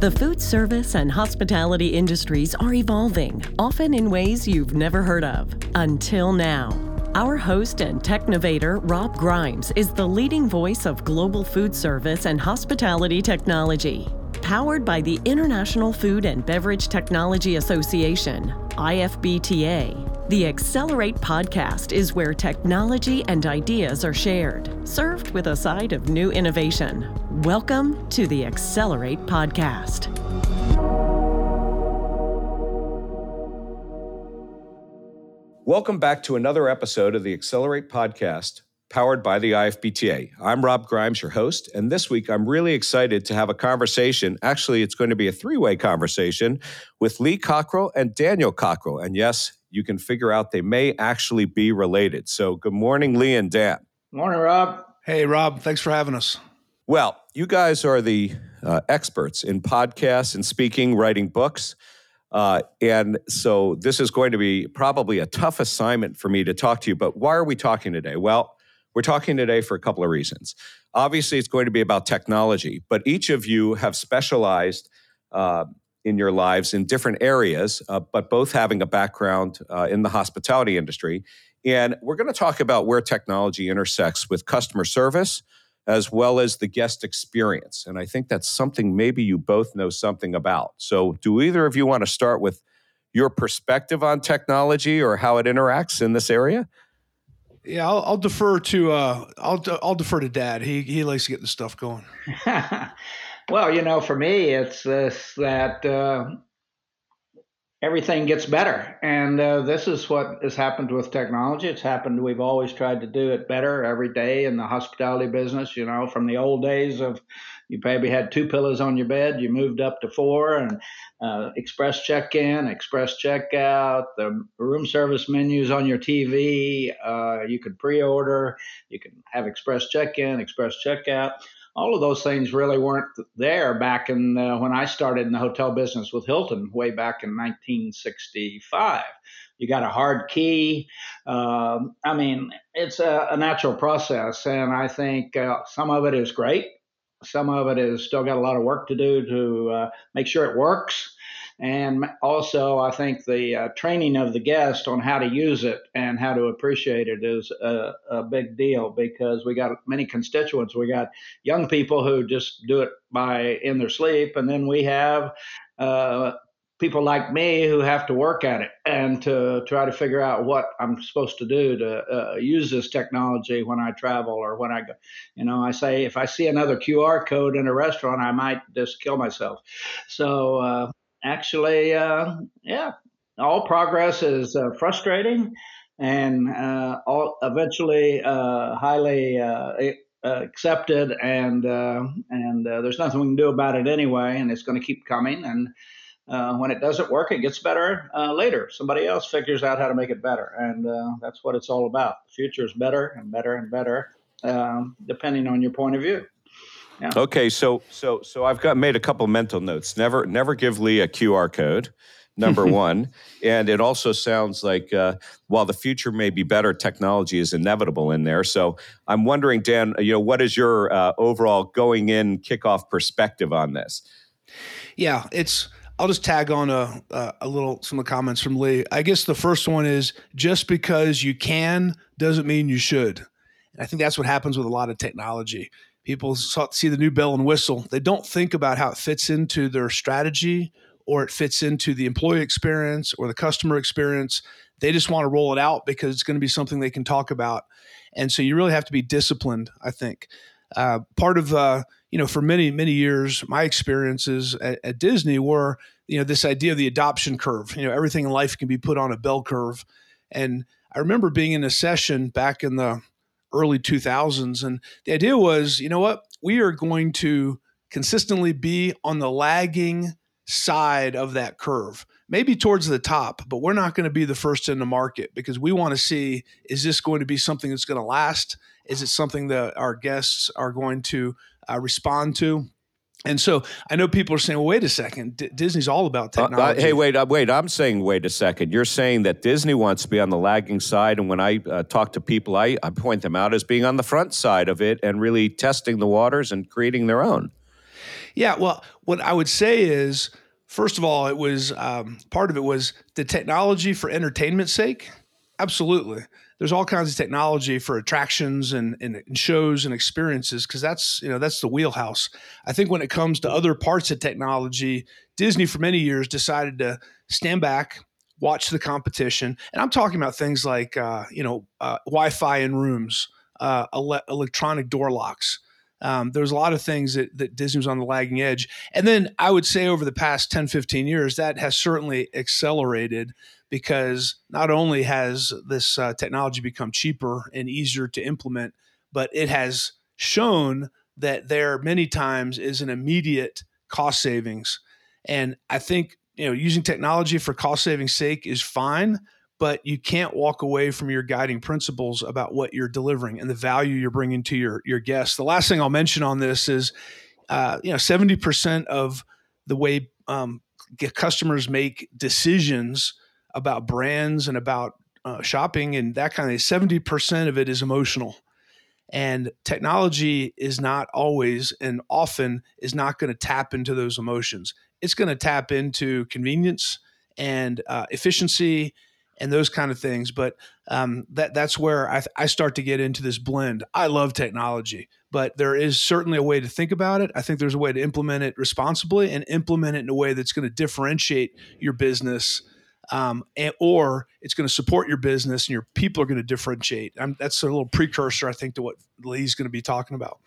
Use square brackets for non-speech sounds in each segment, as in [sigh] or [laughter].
The food service and hospitality industries are evolving, often in ways you've never heard of. Until now. Our host and technovator, Rob Grimes, is the leading voice of global food service and hospitality technology. Powered by the International Food and Beverage Technology Association, IFBTA, the Accelerate podcast is where technology and ideas are shared, served with a side of new innovation. Welcome to the Accelerate podcast. Welcome back to another episode of the Accelerate podcast powered by the IFBTA. I'm Rob Grimes, your host, and this week I'm really excited to have a conversation. Actually, it's going to be a three way conversation with Lee Cockerell and Daniel Cockerell. And yes, you can figure out they may actually be related. So, good morning, Lee and Dan. Morning, Rob. Hey, Rob. Thanks for having us. Well, you guys are the uh, experts in podcasts and speaking, writing books. Uh, and so this is going to be probably a tough assignment for me to talk to you. But why are we talking today? Well, we're talking today for a couple of reasons. Obviously, it's going to be about technology, but each of you have specialized uh, in your lives in different areas, uh, but both having a background uh, in the hospitality industry. And we're going to talk about where technology intersects with customer service as well as the guest experience. And I think that's something maybe you both know something about. So, do either of you want to start with your perspective on technology or how it interacts in this area? Yeah, I'll, I'll defer to uh, I'll I'll defer to Dad. He he likes to get the stuff going. [laughs] well, you know, for me, it's this that uh, everything gets better. And uh, this is what has happened with technology. It's happened, we've always tried to do it better every day in the hospitality business, you know, from the old days of you maybe had two pillows on your bed, you moved up to four, and uh, express check in, express checkout, the room service menus on your TV. Uh, you could pre order, you can have express check in, express checkout all of those things really weren't there back in uh, when I started in the hotel business with Hilton way back in 1965. You got a hard key. Um, I mean, it's a, a, natural process, and I think uh, some of it is great. Some of it is still got a lot of work to do to uh, make sure it works. And also, I think the uh, training of the guest on how to use it and how to appreciate it is a, a, big deal because we got many constituents. We got young people who just do it by in their sleep, and then we have uh, people like me who have to work at it and to try to figure out what I'm supposed to do to uh, use this technology when I travel or when I go. You know, I say if I see another QR code in a restaurant, I might just kill myself. So uh, actually, uh, yeah, all progress is uh, frustrating and uh, all eventually uh, highly uh, accepted, and uh, and there's nothing we can do about it anyway, and it's going to keep coming. And when it doesn't work, it gets better later. Somebody else figures out how to make it better, and that's what it's all about. The future is better and better and better, um, depending on your point of view. Yeah. Okay, so so so I've got made a couple mental notes. Never never give Lee a QR code. Number [laughs] one, and it also sounds like uh, while the future may be better, technology is inevitable in there. So I'm wondering, Dan, you know, what is your uh, overall going in kickoff perspective on this? Yeah, it's I'll just tag on a, a little some of the comments from Lee. I guess the first one is just because you can doesn't mean you should. And I think that's what happens with a lot of technology people see the new bell and whistle. They don't think about how it fits into their strategy or it fits into the employee experience or the customer experience. They just want to roll it out because it's going to be something they can talk about. And so you really have to be disciplined, I think. Uh, part of, uh, you know, for many, many years, my experiences at, at Disney were, you know, this idea of the adoption curve. You know, everything in life can be put on a bell curve. And I remember being in a session back in the early 2000s. And the idea was, you know what? We are going to consistently be on the lagging side of that curve, maybe towards the top, but we're not going to be the first in the market because we want to see is this going to be something that's going to last? Is it something that our guests are going to uh, respond to? And so I know people are saying, well, wait a second, D- Disney's all about technology. Uh, uh, hey, wait, uh, wait, I'm saying, wait a second. You're saying that Disney wants to be on the lagging side. And when I uh, talk to people, I, I point them out as being on the front side of it and really testing the waters and creating their own. Yeah, well, what I would say is, first of all, it was um, part of it was the technology for entertainment's sake. Absolutely, there's all kinds of technology for attractions and, and, shows and experiences because that's you know that's the wheelhouse. I think when it comes to other parts of technology, Disney for many years decided to stand back, watch the competition, and I'm talking about things like uh, you know uh, Wi-Fi in rooms, uh, ele- electronic door locks. Um, there's a lot of things that, that Disney was on the lagging edge. And then I would say over the past 10, 15 years, that has certainly accelerated because not only has this uh, technology become cheaper and easier to implement, but it has shown that there many times is an immediate cost savings. And I think you know using technology for cost saving sake is fine, but you can't walk away from your guiding principles about what you're delivering and the value you're bringing to your your guests. The last thing I'll mention on this is, uh, you know, seventy percent of the way um, customers make decisions about brands and about uh, shopping and that kind of seventy percent of it is emotional. And technology is not always and often is not going to tap into those emotions. It's going to tap into convenience and uh, efficiency and those kind of things. But um, that that's where I, I start to get into this blend. I love technology, but there is certainly a way to think about it. I think there's a way to implement it responsibly and implement it in a way that's going to differentiate your business. Um, and, or it's going to support your business and your people are going to differentiate. Um, that's a little precursor, I think, to what Lee's going to be talking about.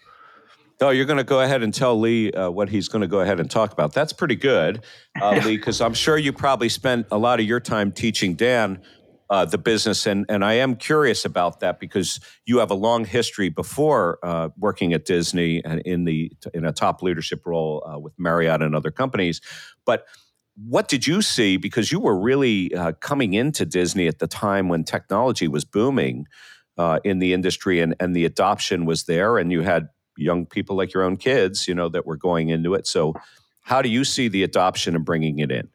Oh, you're going to go ahead and tell Lee uh, what he's going to go ahead and talk about. That's pretty good, uh, Lee, because I'm sure you probably spent a lot of your time teaching Dan uh, the business, and and I am curious about that because you have a long history before uh, working at Disney and in the in a top leadership role uh, with Marriott and other companies. But what did you see? Because you were really uh, coming into Disney at the time when technology was booming. in the industry and, and the adoption was there, and you had young people like your own kids, you know, that were going into it. So, how do you see the adoption and bringing it in?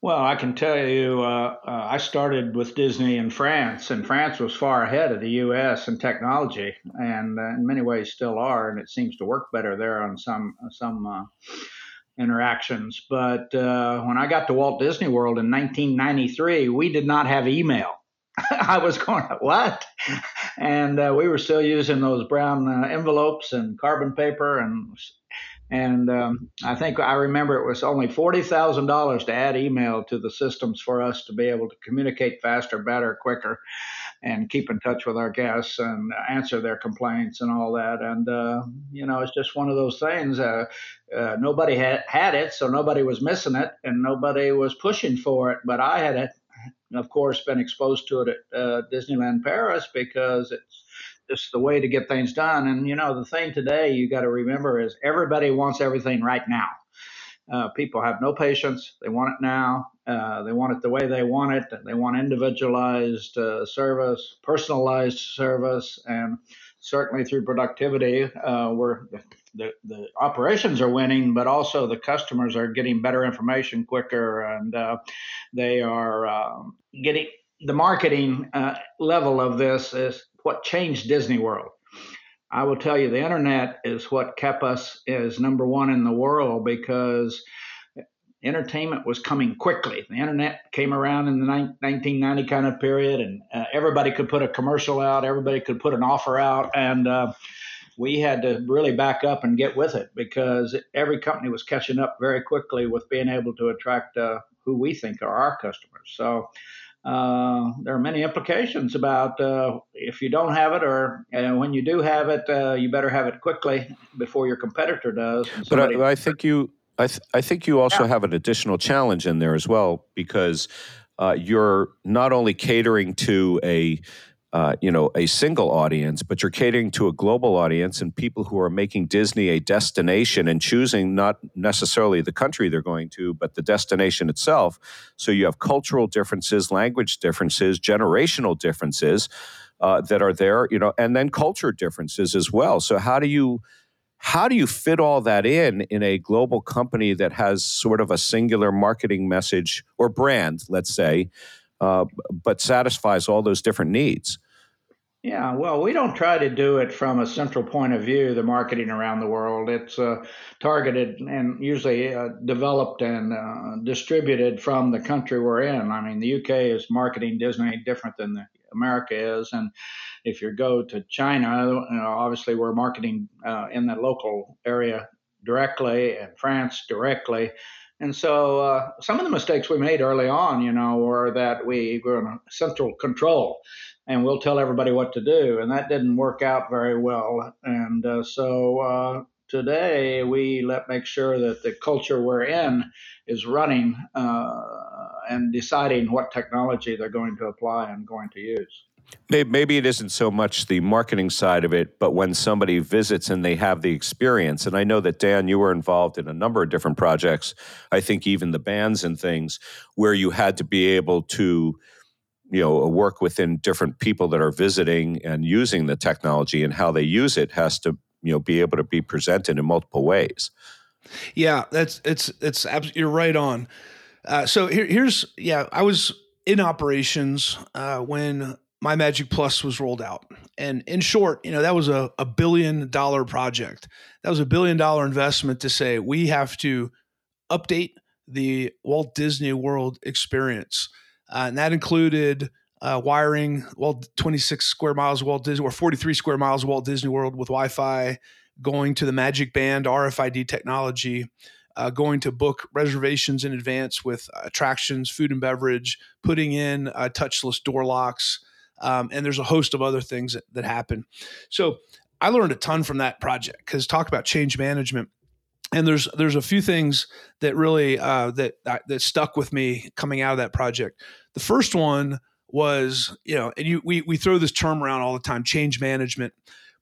Well, I can tell you, uh, uh, I started with Disney in France, and France was far ahead of the U.S. in technology, and uh, in many ways still are, and it seems to work better there on some some uh, interactions. But uh, when I got to Walt Disney World in 1993, we did not have email. [laughs] I was going, what? And uh, we were still using those brown uh, envelopes and carbon paper, and and um, I think I remember it was only forty thousand dollars to add email to the systems for us to be able to communicate faster, better, quicker, and keep in touch with our guests and answer their complaints and all that. And uh, you know, it's just one of those things. Uh, uh, nobody had had it, so nobody was missing it, and nobody was pushing for it. But I had it of course, been exposed to it at uh, Disneyland Paris because it's just the way to get things done. And you know, the thing today you got to remember is everybody wants everything right now. Uh, people have no patience. They want it now. Uh, they want it the way they want it. They want individualized uh, service, personalized service, and certainly through productivity, uh, where the, the operations are winning, but also the customers are getting better information quicker, and uh, they are um, getting the marketing uh, level of this is what changed Disney World. I will tell you, the internet is what kept us as number one in the world because entertainment was coming quickly. The internet came around in the 1990 kind of period, and uh, everybody could put a commercial out, everybody could put an offer out, and uh, we had to really back up and get with it because every company was catching up very quickly with being able to attract uh, who we think are our customers. So. Uh, there are many implications about uh, if you don't have it, or when you do have it, uh, you better have it quickly before your competitor does. But I, I think you I, th- I think you also yeah. have an additional challenge in there as well because uh, you're not only catering to a uh, you know a single audience, but you're catering to a global audience and people who are making Disney a destination and choosing not necessarily the country they're going to, but the destination itself. So you have cultural differences, language differences, generational differences uh, that are there, you know, and then culture differences as well. So how do you how do you fit all that in in a global company that has sort of a singular marketing message or brand, let's say, uh, but satisfies all those different needs? Yeah, well, we don't try to do it from a central point of view, the marketing around the world. It's uh, targeted and usually uh, developed and uh, distributed from the country we're in. I mean, the UK is marketing Disney different than the America is. And if you go to China, you know, obviously we're marketing uh, in the local area directly and France directly. And so uh, some of the mistakes we made early on, you know, were that we were in central control and we'll tell everybody what to do. And that didn't work out very well. And uh, so uh, today we let make sure that the culture we're in is running uh, and deciding what technology they're going to apply and going to use. Maybe it isn't so much the marketing side of it, but when somebody visits and they have the experience. And I know that, Dan, you were involved in a number of different projects, I think even the bands and things, where you had to be able to you know work within different people that are visiting and using the technology and how they use it has to you know be able to be presented in multiple ways yeah that's it's it's you're right on uh, so here, here's yeah i was in operations uh, when my magic plus was rolled out. And in short you know that was a, a billion dollar project. That was a billion dollar investment to say we have to update the walt disney world experience. Uh, and that included uh, wiring well 26 square miles of Walt Disney or 43 square miles of Walt Disney World with Wi-Fi, going to the Magic Band RFID technology, uh, going to book reservations in advance with attractions, food and beverage, putting in uh, touchless door locks, um, and there's a host of other things that, that happen. So I learned a ton from that project because talk about change management and there's there's a few things that really uh, that that stuck with me coming out of that project. The first one was you know, and you we we throw this term around all the time, change management,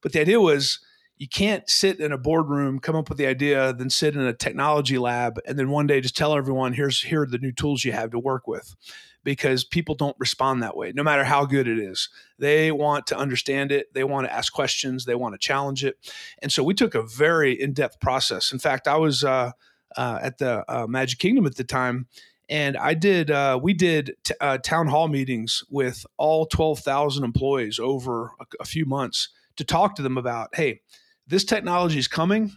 but the idea was you can't sit in a boardroom, come up with the idea, then sit in a technology lab, and then one day just tell everyone, here's here are the new tools you have to work with because people don't respond that way, no matter how good it is. They want to understand it, they want to ask questions, they want to challenge it. And so we took a very in depth process. In fact, I was uh, uh, at the uh, Magic Kingdom at the time. And I did, uh, we did t- uh, town hall meetings with all 12,000 employees over a, a few months to talk to them about, hey, this technology is coming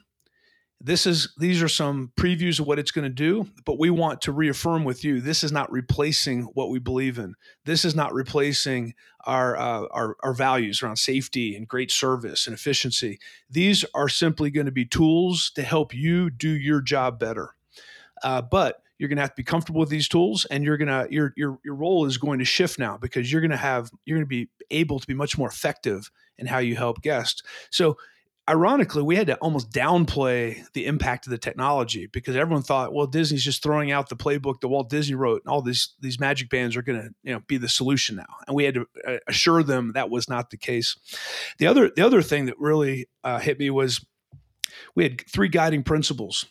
this is these are some previews of what it's going to do but we want to reaffirm with you this is not replacing what we believe in. This is not replacing our uh, our, our values around safety and great service and efficiency. These are simply going to be tools to help you do your job better. Uh, but you're going to have to be comfortable with these tools and you're going to your, your your role is going to shift now because you're going to have you're going to be able to be much more effective in how you help guests. So ironically, we had to almost downplay the impact of the technology because everyone thought, well, Disney's just throwing out the playbook that Walt Disney wrote, and all these these magic bands are going to you know be the solution now. And we had to uh, assure them that was not the case. The other the other thing that really uh, hit me was we had three guiding principles.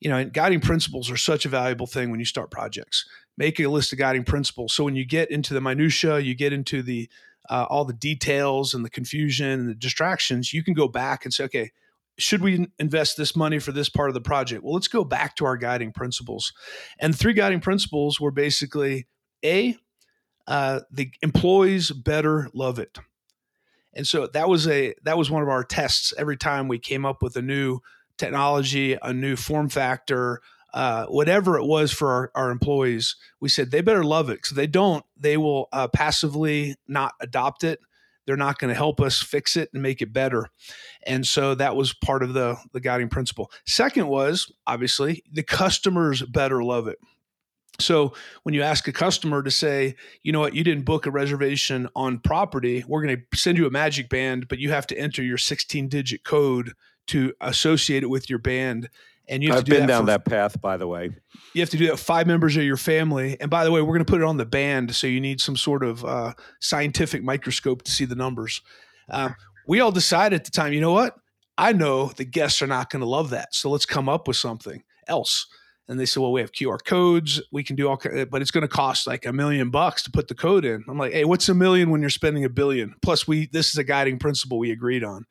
You know, and guiding principles are such a valuable thing when you start projects. Make a list of guiding principles. So when you get into the minutia, you get into the uh, all the details and the confusion and the distractions, you can go back and say, okay, should we invest this money for this part of the project? Well, let's go back to our guiding principles. And three guiding principles were basically A, uh, the employees better love it. And so that was a that was one of our tests every time we came up with a new technology, a new form factor, uh, whatever it was for our, our, employees, we said they better love it because they don't, they will uh, passively not adopt it. They're not going to help us fix it and make it better. And so that was part of the, the guiding principle. Second was obviously the customers better love it. So when you ask a customer to say, you know what, you didn't book a reservation on property, we're going to send you a magic band, but you have to enter your 16 digit code to associate it with your band and you have I've to do been that down for, that path, by the way. You have to do that five members of your family. And by the way, we're going to put it on the band, so you need some sort of uh, scientific microscope to see the numbers. Um, we all decided at the time, you know what? I know the guests are not going to love that, so let's come up with something else. And they said, well, we have QR codes. We can do all, but it's going to cost like a million bucks to put the code in. I'm like, hey, what's a million when you're spending a billion? Plus, we this is a guiding principle we agreed on,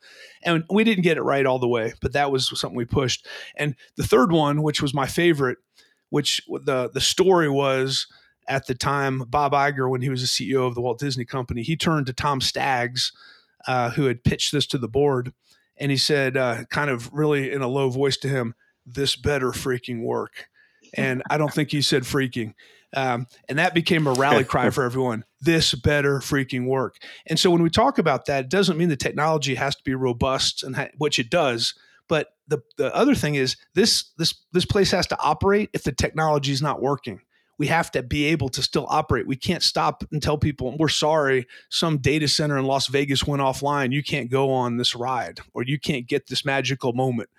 and we didn't get it right all the way, but that was something we pushed. And the third one, which was my favorite, which the the story was at the time, Bob Iger, when he was the CEO of the Walt Disney Company, he turned to Tom Staggs, uh, who had pitched this to the board, and he said, uh, kind of really in a low voice to him, "This better freaking work." [laughs] And I don't think he said freaking. Um, and that became a rally [laughs] cry for everyone. This better freaking work. And so when we talk about that, it doesn't mean the technology has to be robust, and ha- which it does. But the the other thing is this this this place has to operate if the technology is not working we have to be able to still operate. We can't stop and tell people, we're sorry, some data center in Las Vegas went offline. You can't go on this ride or you can't get this magical moment.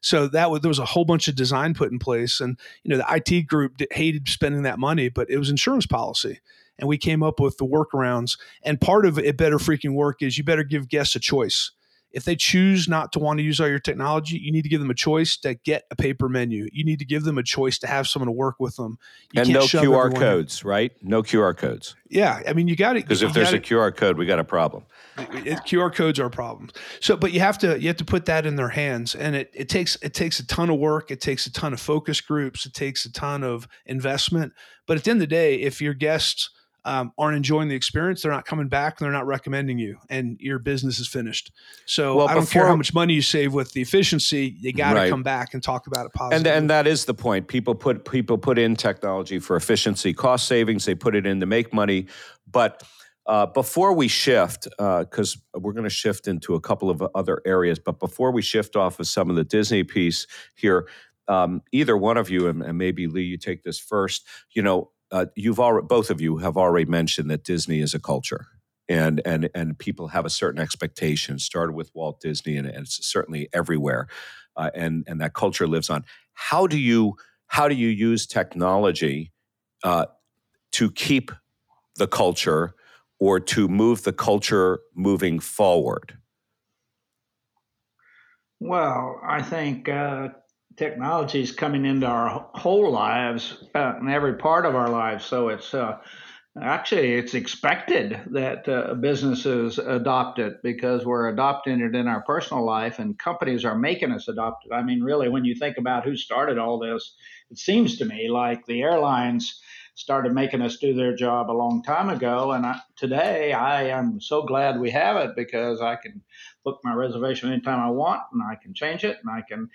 So that was, there was a whole bunch of design put in place. And, you know, the IT group hated spending that money, but it was insurance policy. And we came up with the workarounds. And part of it better freaking work is you better give guests a choice if they choose not to want to use all your technology, you need to give them a choice to get a paper menu. You need to give them a choice to have someone to work with them. You and no QR codes, in. right? No QR codes. Yeah, I mean you got it because if there's gotta, a QR code, we got a problem. It, it, QR codes are problems. So, but you have to you have to put that in their hands, and it it takes it takes a ton of work. It takes a ton of focus groups. It takes a ton of investment. But at the end of the day, if your guests um, aren't enjoying the experience, they're not coming back, and they're not recommending you, and your business is finished. So well, I don't before, care how much money you save with the efficiency, you got to right. come back and talk about it positively. And and that is the point. People put people put in technology for efficiency, cost savings. They put it in to make money, but. Uh, before we shift, because uh, we're going to shift into a couple of other areas, but before we shift off of some of the Disney piece here, um, either one of you, and, and, maybe Lee, you take this first. You know, uh, you've already both of you have already mentioned that Disney is a culture. And, and and people have a certain expectation. Started with Walt Disney, and, and it's certainly everywhere, uh, and and that culture lives on. How do you how do you use technology uh, to keep the culture or to move the culture moving forward? Well, I think uh, technology is coming into our whole lives uh, and every part of our lives. So it's uh, actually it's expected that uh, businesses adopt it because we're adopting it in our personal life, and companies are making us adopt it. I mean, really, when you think about who started all this, it seems to me like the airlines started making us do their job a long time ago. And I, today I am so glad we have it because I can book my reservation anytime I want and I can change it and I can,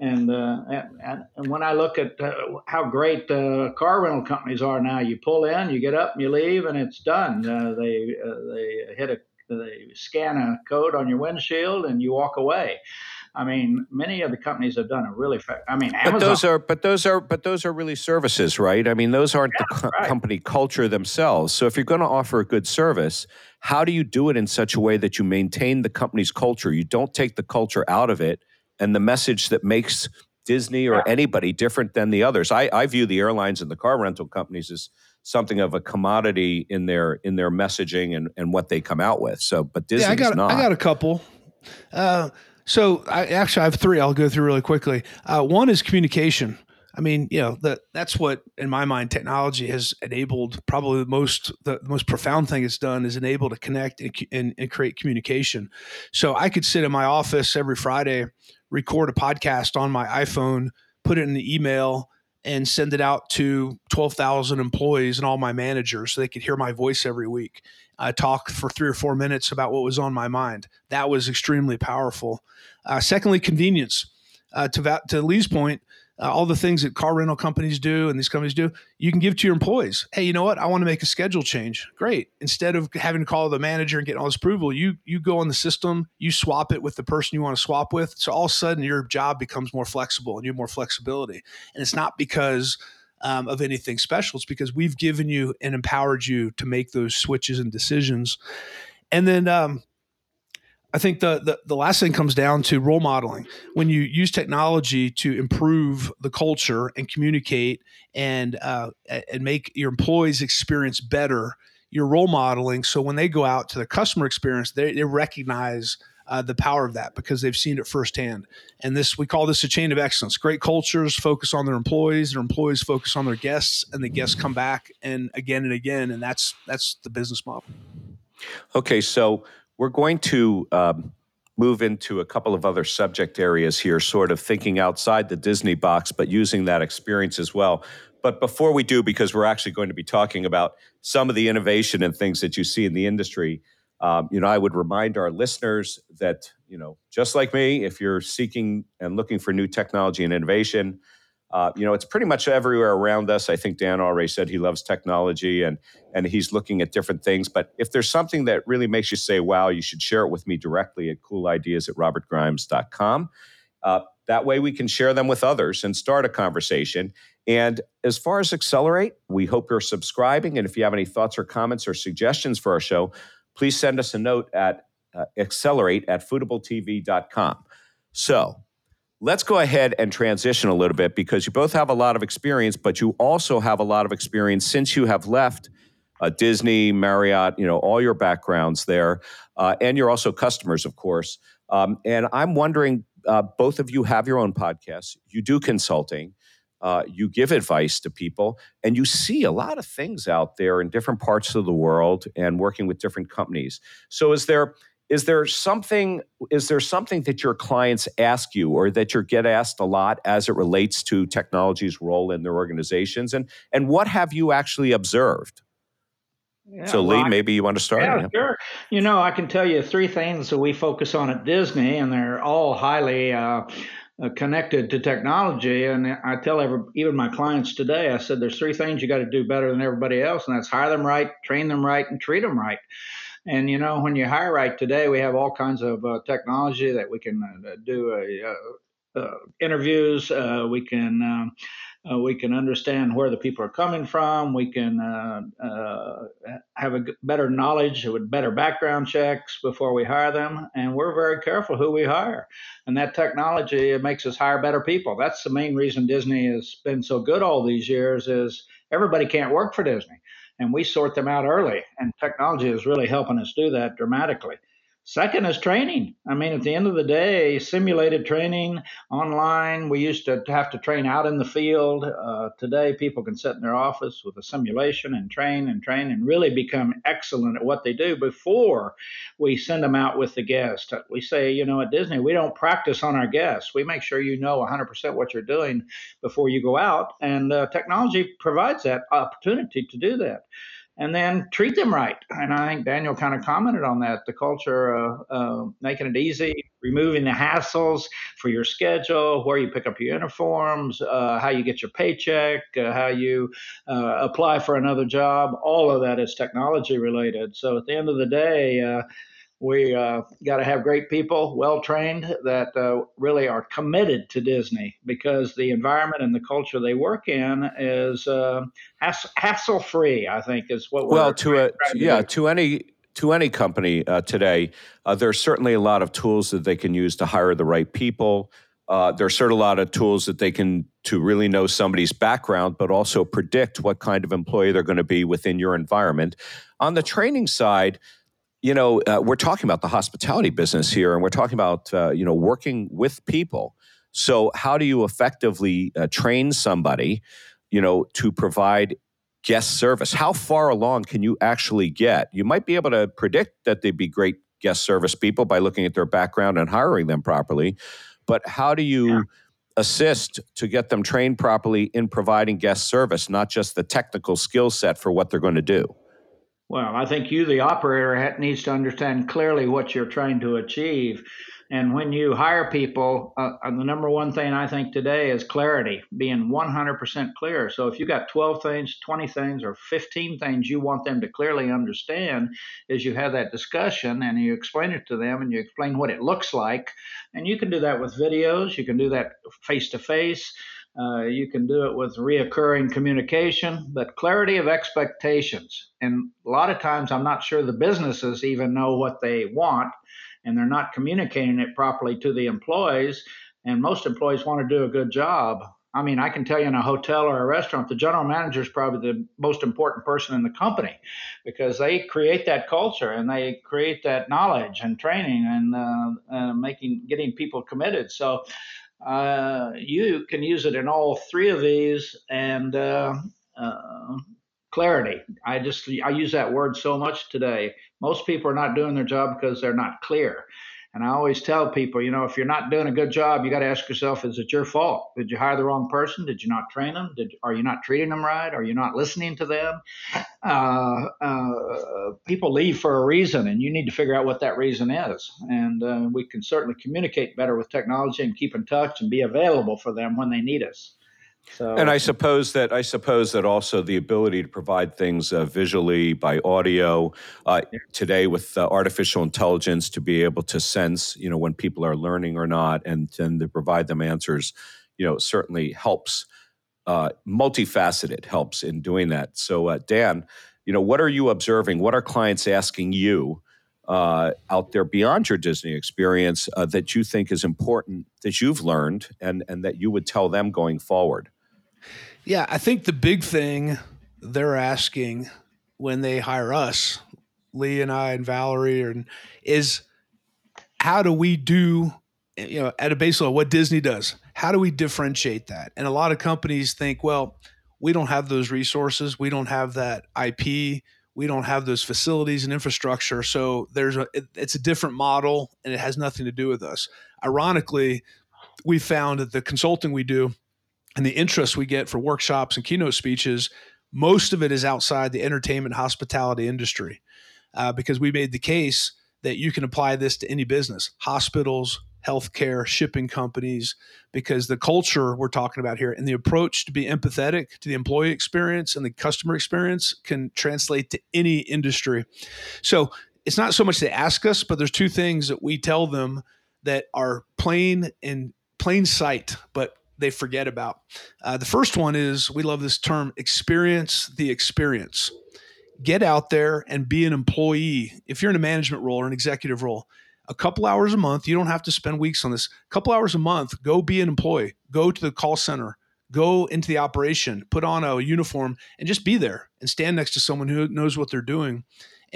and, uh, and, and, when I look at uh, how great uh, car rental companies are now, you pull in, you get up and you leave and it's done. Uh, they, uh, they hit a, they scan a code on your windshield and you walk away. I mean, many of the companies have done a really. Fa- I mean, Amazon. But those are, but those are, but those are really services, right? I mean, those aren't yeah, the co- right. company culture themselves. So if you're going to offer a good service, how do you do it in such a way that you maintain the company's culture? You don't take the culture out of it, and the message that makes Disney or yeah. anybody different than the others. I, I view the airlines and the car rental companies as something of a commodity in their in their messaging and, and what they come out with. So, but Disney's yeah, I got not. I got a couple. Uh, so I actually I have three. I'll go through really quickly. Uh, one is communication. I mean, you know, that that's what in my mind technology has enabled. Probably the most the, most profound thing it's done is enabled to connect and, and, and create communication. So I could sit in my office every Friday, record a podcast on my iPhone, put it in the email, and send it out to 12,000 employees and all my managers so they could hear my voice every week uh, talk for three or four minutes about what was on my mind. That was extremely powerful. Uh, secondly, convenience. Uh, to, to Lee's point, uh, all the things that car rental companies do and these companies do, you can give to your employees. Hey, you know what? I want to make a schedule change. Great. Instead of having to call the manager and get all this approval, you you go on the system, you swap it with the person you want to swap with. So all of a sudden, your job becomes more flexible and you have more flexibility. And it's not because um, of anything special. It's because we've given you and empowered you to make those switches and decisions. And then um, I think the, the, the last thing comes down to role modeling. When you use technology to improve the culture and communicate and uh, and make your employees' experience better, you're role modeling. So when they go out to the customer experience, they, they recognize uh, the power of that because they've seen it firsthand. And this, we call this a chain of excellence. Great cultures focus on their employees, their employees focus on their guests, and the guests come back and again and again. And that's that's the business model. Okay, so we're going to um, move into a couple of other subject areas here, sort of thinking outside the Disney box, but using that experience as well. But before we do, because we're actually going to be talking about some of the innovation and things that you see in the industry, um, you know, I would remind our listeners that, you know, just like me, if you're seeking and looking for new technology and innovation, uh, you know, it's pretty much everywhere around us. I think Dan already said he loves technology and and he's looking at different things. But if there's something that really makes you say, "Wow," you should share it with me directly at coolideas at robertgrimes.com. Uh, that way, we can share them with others and start a conversation. And as far as Accelerate, we hope you're subscribing. And if you have any thoughts or comments or suggestions for our show, please send us a note at uh, accelerate at foodabletv.com. So let's go ahead and transition a little bit because you both have a lot of experience, but you also have a lot of experience since you have left uh, Disney, Marriott, you know, all your backgrounds there. Uh, and you're also customers, of course. Um, and I'm wondering, uh, both of you have your own podcasts, you do consulting. Uh, you give advice to people, and you see a lot of things out there in different parts of the world and working with different companies. So, is there is there something is there something that your clients ask you or that you get asked a lot as it relates to technology's role in their organizations? And and what have you actually observed? Yeah, so lee well, maybe you want to start yeah, sure. You know i can tell you three things that we focus on at disney and they're all highly uh, uh, connected to technology. And I tell every, even my clients today, I said, there's three things you got to do better than everybody else, and that's hire them right, train them right, and treat them right. And you know, when you hire right today, we have all kinds of uh, technology that we can uh, do a, uh, uh, interviews. We can um, uh, we can understand where the people are coming from. We can uh, uh, have a better knowledge with better background checks before we hire them. And we're very careful who we hire. And that technology it makes us hire better people. That's the main reason Disney has been so good all these years is everybody can't work for Disney. And we sort them out early. And technology is really helping us do that dramatically. Second is training. I mean, at the end of the day, simulated training online. We used to have to train out in the field. Uh, today, people can sit in their office with a simulation and train and train and really become excellent at what they do before we send them out with the guest. We say, you know, at Disney, we don't practice on our guests. We make sure you know 100% what you're doing before you go out. And uh, technology provides that opportunity to do that and then treat them right. And I think Daniel kind of commented on that the culture, of uh, making it easy, removing the hassles for your schedule, where you pick up your uniforms, uh, how you get your paycheck, uh, how you uh, apply for another job. All of that is technology related. So at the end of the day, uh, we uh, got to have great people, well trained, that uh, really are committed to Disney because the environment and the culture they work in is uh, hassle free. I think is what. Well, to a yeah, do. to any to any company uh, today, uh, there's certainly a lot of tools that they can use to hire the right people. Uh, there's certainly a lot of tools that they can to really know somebody's background, but also predict what kind of employee they're going to be within your environment. On the training side, you know, uh, we're talking about the hospitality business here, and we're talking about uh, you know working with people. So, how do you effectively uh, train somebody, you know, to provide guest service? How far along can you actually get? You might be able to predict that they'd be great guest service people by looking at their background and hiring them properly, but how do you yeah. assist to get them trained properly in providing guest service, not just the technical skill set for what they're going to do? Well, I think you, the operator, needs to understand clearly what you're trying to achieve. And when you hire people, uh, uh the number one thing I think today is clarity, being 100% clear. So if you got 12 things, 20 things, or 15 things you want them to clearly understand, is you have that discussion and you explain it to them and you explain what it looks like. And you can do that with videos, you can do that face to face. Uh, you can do it with reoccurring communication, but clarity of expectations. And a lot of times, I'm not sure the businesses even know what they want, and they're not communicating it properly to the employees. And most employees want to do a good job. I mean, I can tell you in a hotel or a restaurant, the general manager is probably the most important person in the company because they create that culture and they create that knowledge and training and uh, uh, making getting people committed. So uh, you can use it in all three of these and uh, uh, clarity. I just I use that word so much today. Most people are not doing their job because they're not clear. And I always tell people, you know, if you're not doing a good job, you got to ask yourself, is it your fault? Did you hire the wrong person? Did you not train them? Did, are you not treating them right? Are you not listening to them? Uh, uh, people leave for a reason, and you need to figure out what that reason is. And uh, we can certainly communicate better with technology and keep in touch and be available for them when they need us. So, and I suppose that I suppose that also the ability to provide things uh, visually by audio uh, today with uh, artificial intelligence to be able to sense, you know, when people are learning or not, and then to provide them answers, you know, certainly helps. Uh, multifaceted helps in doing that. So, uh, Dan, you know, what are you observing? What are clients asking you uh, out there beyond your Disney experience that you think is important that you've learned and and that you would tell them going forward? Yeah, I think the big thing they're asking when they hire us, Lee and I and Valerie, and is how do we do, you know, at a base level, what Disney does? How do we differentiate that? And a lot of companies think, well, we don't have those resources, we don't have that IP, we don't have those facilities and infrastructure. So there's a, it, it's a different model, and it has nothing to do with us. Ironically, we found that the consulting we do and the interest we get for workshops and keynote speeches, most of it is outside the entertainment hospitality industry uh, because we made the case that you can apply this to any business, hospitals, healthcare, shipping companies, because the culture we're talking about here and the approach to be empathetic to the employee experience and the customer experience can translate to any industry. So it's not so much they ask us, but there's two things that we tell them that are plain and plain sight, but they forget about. Uh, the first one is we love this term experience the experience. Get out there and be an employee. If you're in a management role or an executive role, a couple hours a month, you don't have to spend weeks on this. A couple hours a month, go be an employee, go to the call center, go into the operation, put on a uniform, and just be there and stand next to someone who knows what they're doing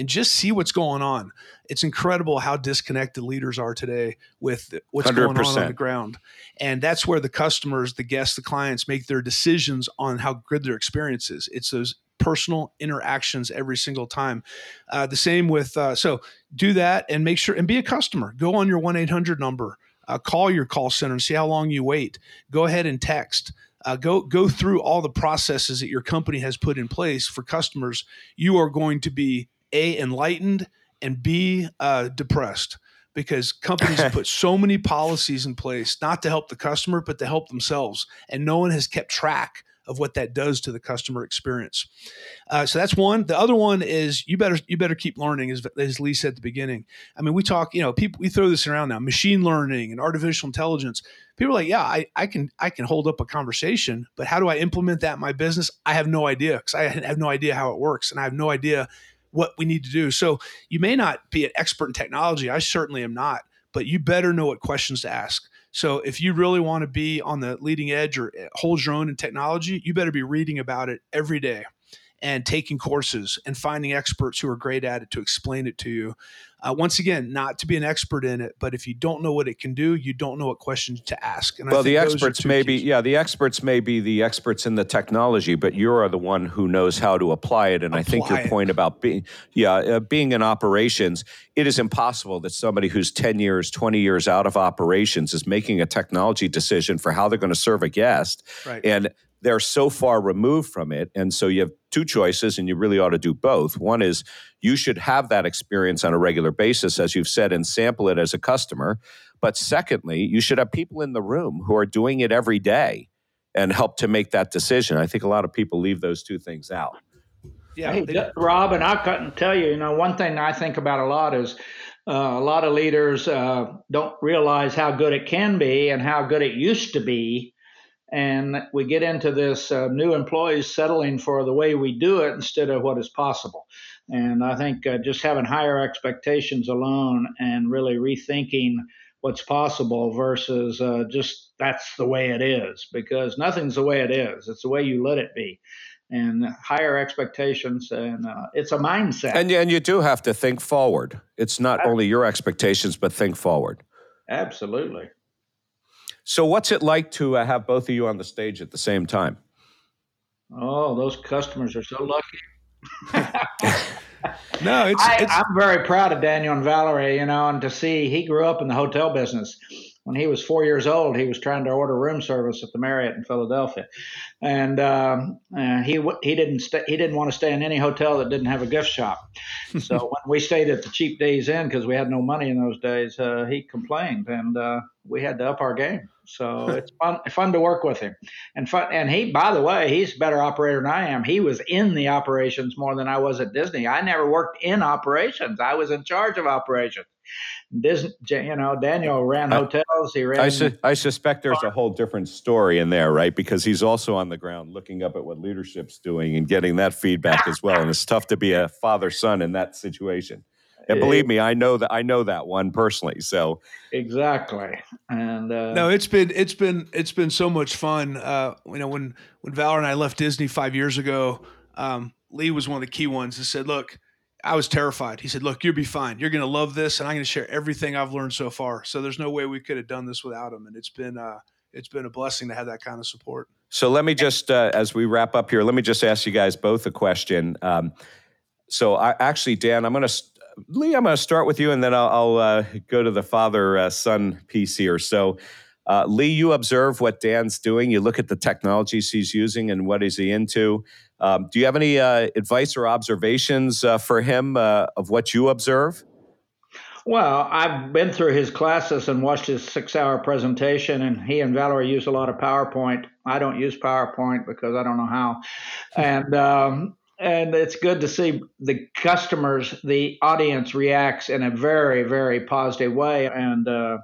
and just see what's going on. It's incredible how disconnected leaders are today with what's 100%. going on on the ground. And that's where the customers, the guests, the clients make their decisions on how good their experience is. It's those personal interactions every single time. Uh, the same with, uh, so do that and make sure and be a customer. Go on your 1 800 number. Uh, call your call center and see how long you wait. Go ahead and text. Uh, go go through all the processes that your company has put in place for customers. You are going to be a enlightened and b uh, depressed. Because companies [laughs] put so many policies in place not to help the customer but to help themselves. And no one has kept track of what that does to the customer experience. Uh, so that's one. The other one is you better you better keep learning as, as lee said at the beginning. I mean we talk you know people we throw this around now machine learning and artificial intelligence. People are like yeah I, I can i can hold up a conversation but how do i implement that in my business? I have no idea because i have no idea how it works and i have no idea what we need to do. So you may not be an expert in technology. I certainly am not, but you better know what questions to ask. So if you really want to be on the leading edge or hold your own in technology, you better be reading about it every day and taking courses and finding experts who are great at it to explain it to you. Uh, once again, not to be an expert in it, but if you don't know what it can do, you don't know what questions to ask. And well, the experts may be, yeah, the experts may be the experts in the technology, but you're the one who knows how to apply it. And apply I think your it. point about being, yeah, uh, being in operations, it is impossible that somebody who's 10 years, 20 years out of operations is making a technology decision for how they're going to serve a guest. Right. And they're so far removed from it. And so you have two choices, and you really ought to do both. One is you should have that experience on a regular basis, as you've said, and sample it as a customer. But secondly, you should have people in the room who are doing it every day and help to make that decision. I think a lot of people leave those two things out. Yeah, hey, Rob, and I couldn't tell you, you know, one thing I think about a lot is uh, a lot of leaders uh, don't realize how good it can be and how good it used to be and we get into this uh, new employees settling for the way we do it instead of what is possible. And I think uh, just having higher expectations alone and really rethinking what's possible versus uh, just that's the way it is, because nothing's the way it is. It's the way you let it be. And higher expectations, and uh, it's a mindset. And, and you do have to think forward. It's not only your expectations, but think forward. Absolutely. So, what's it like to uh, have both of you on the stage at the same time? Oh, those customers are so lucky. [laughs] no, it's, I, it's I'm very proud of Daniel and Valerie, you know, and to see he grew up in the hotel business when he was four years old, he was trying to order room service at the Marriott in Philadelphia, and um, uh, he he didn't st- he didn't want to stay in any hotel that didn't have a gift shop. so [laughs] when we stayed at the cheap Days Inn because we had no money in those days, uh, he complained, and uh, we had to up our game. So it's fun fun to work with him, and fun. And he, by the way, he's a better operator than I am. He was in the operations more than I was at Disney. I never worked in operations. I was in charge of operations. Disney, you know, Daniel ran hotels. He ran. I, su- I suspect there's a whole different story in there, right? Because he's also on the ground looking up at what leadership's doing and getting that feedback as well. And it's tough to be a father son in that situation. And believe me, I know that I know that one personally. So exactly. And uh, no, it's been it's been it's been so much fun. Uh, you know, when when Valerie and I left Disney five years ago, um, Lee was one of the key ones that said, "Look." I was terrified. He said, "Look, you'll be fine. You're going to love this, and I'm going to share everything I've learned so far. So there's no way we could have done this without him, and it's been uh, it's been a blessing to have that kind of support." So let me just, uh, as we wrap up here, let me just ask you guys both a question. Um, so I actually, Dan, I'm going to Lee, I'm going to start with you, and then I'll, I'll uh, go to the father uh, son piece here. So. Uh, Lee, you observe what Dan's doing. You look at the technologies he's using and what is he into. Um, do you have any uh, advice or observations uh, for him uh, of what you observe? Well, I've been through his classes and watched his six hour presentation, and he and Valerie use a lot of PowerPoint. I don't use PowerPoint because I don't know how. And, um, and it's good to see the customers, the audience reacts in a very, very positive way. And uh,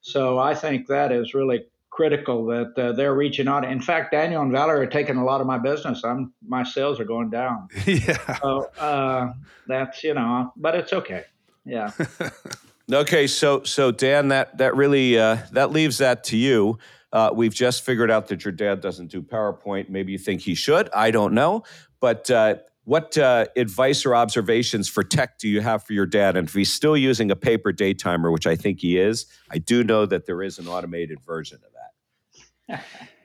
so I think that is really critical that uh, they're reaching out. In fact, Daniel and Valerie are taking a lot of my business. I'm my sales are going down. [laughs] yeah. So uh, that's you know, but it's okay. Yeah. [laughs] okay, so so Dan, that that really uh, that leaves that to you. Uh, we've just figured out that your dad doesn't do PowerPoint. Maybe you think he should. I don't know, but uh, what uh, advice or observations for tech do you have for your dad? And if he's still using a paper day timer, which I think he is, I do know that there is an automated version of that.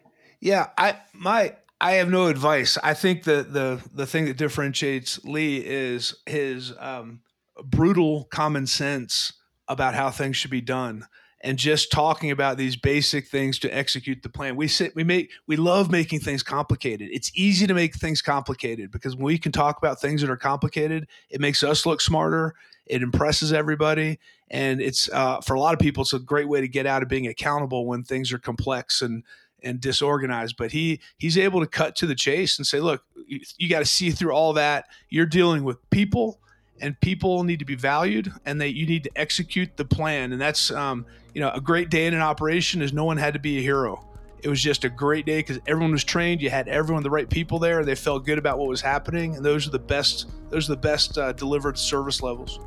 [laughs] yeah, I my I have no advice. I think the the the thing that differentiates Lee is his um, brutal common sense about how things should be done and just talking about these basic things to execute the plan. We sit, we make, we love making things complicated. It's easy to make things complicated because when we can talk about things that are complicated, it makes us look smarter. It impresses everybody, and it's uh, for a lot of people, it's a great way to get out of being accountable when things are complex and and disorganized. But he he's able to cut to the chase and say, look, you, you got to see through all that. You're dealing with people and people need to be valued and that you need to execute the plan and that's um, you know a great day in an operation is no one had to be a hero. It was just a great day because everyone was trained. You had everyone the right people there. They felt good about what was happening. And those are the best those are the best uh, delivered service levels.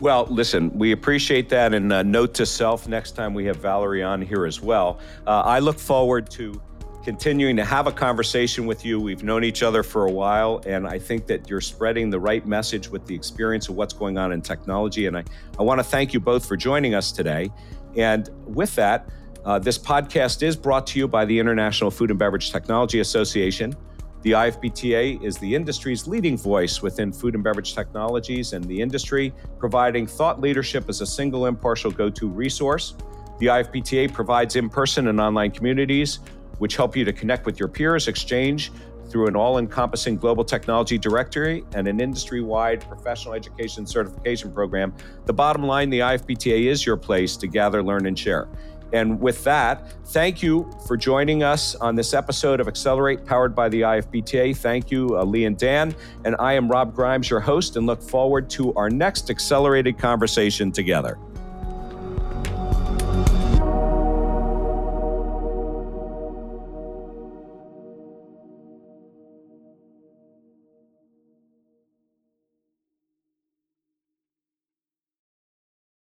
Well, listen, we appreciate that. And uh, note to self next time we have Valerie on here as well. Uh, I look forward to continuing to have a conversation with you. We've known each other for a while, and I think that you're spreading the right message with the experience of what's going on in technology. And I, I want to thank you both for joining us today. And with that, uh, this podcast is brought to you by the International Food and Beverage Technology Association. The IFBTA is the industry's leading voice within food and beverage technologies and the industry, providing thought leadership as a single impartial go to resource. The IFBTA provides in person and online communities which help you to connect with your peers, exchange through an all encompassing global technology directory and an industry wide professional education certification program. The bottom line the IFBTA is your place to gather, learn, and share. And with that, thank you for joining us on this episode of Accelerate, powered by the IFBTA. Thank you, uh, Lee and Dan. And I am Rob Grimes, your host, and look forward to our next accelerated conversation together.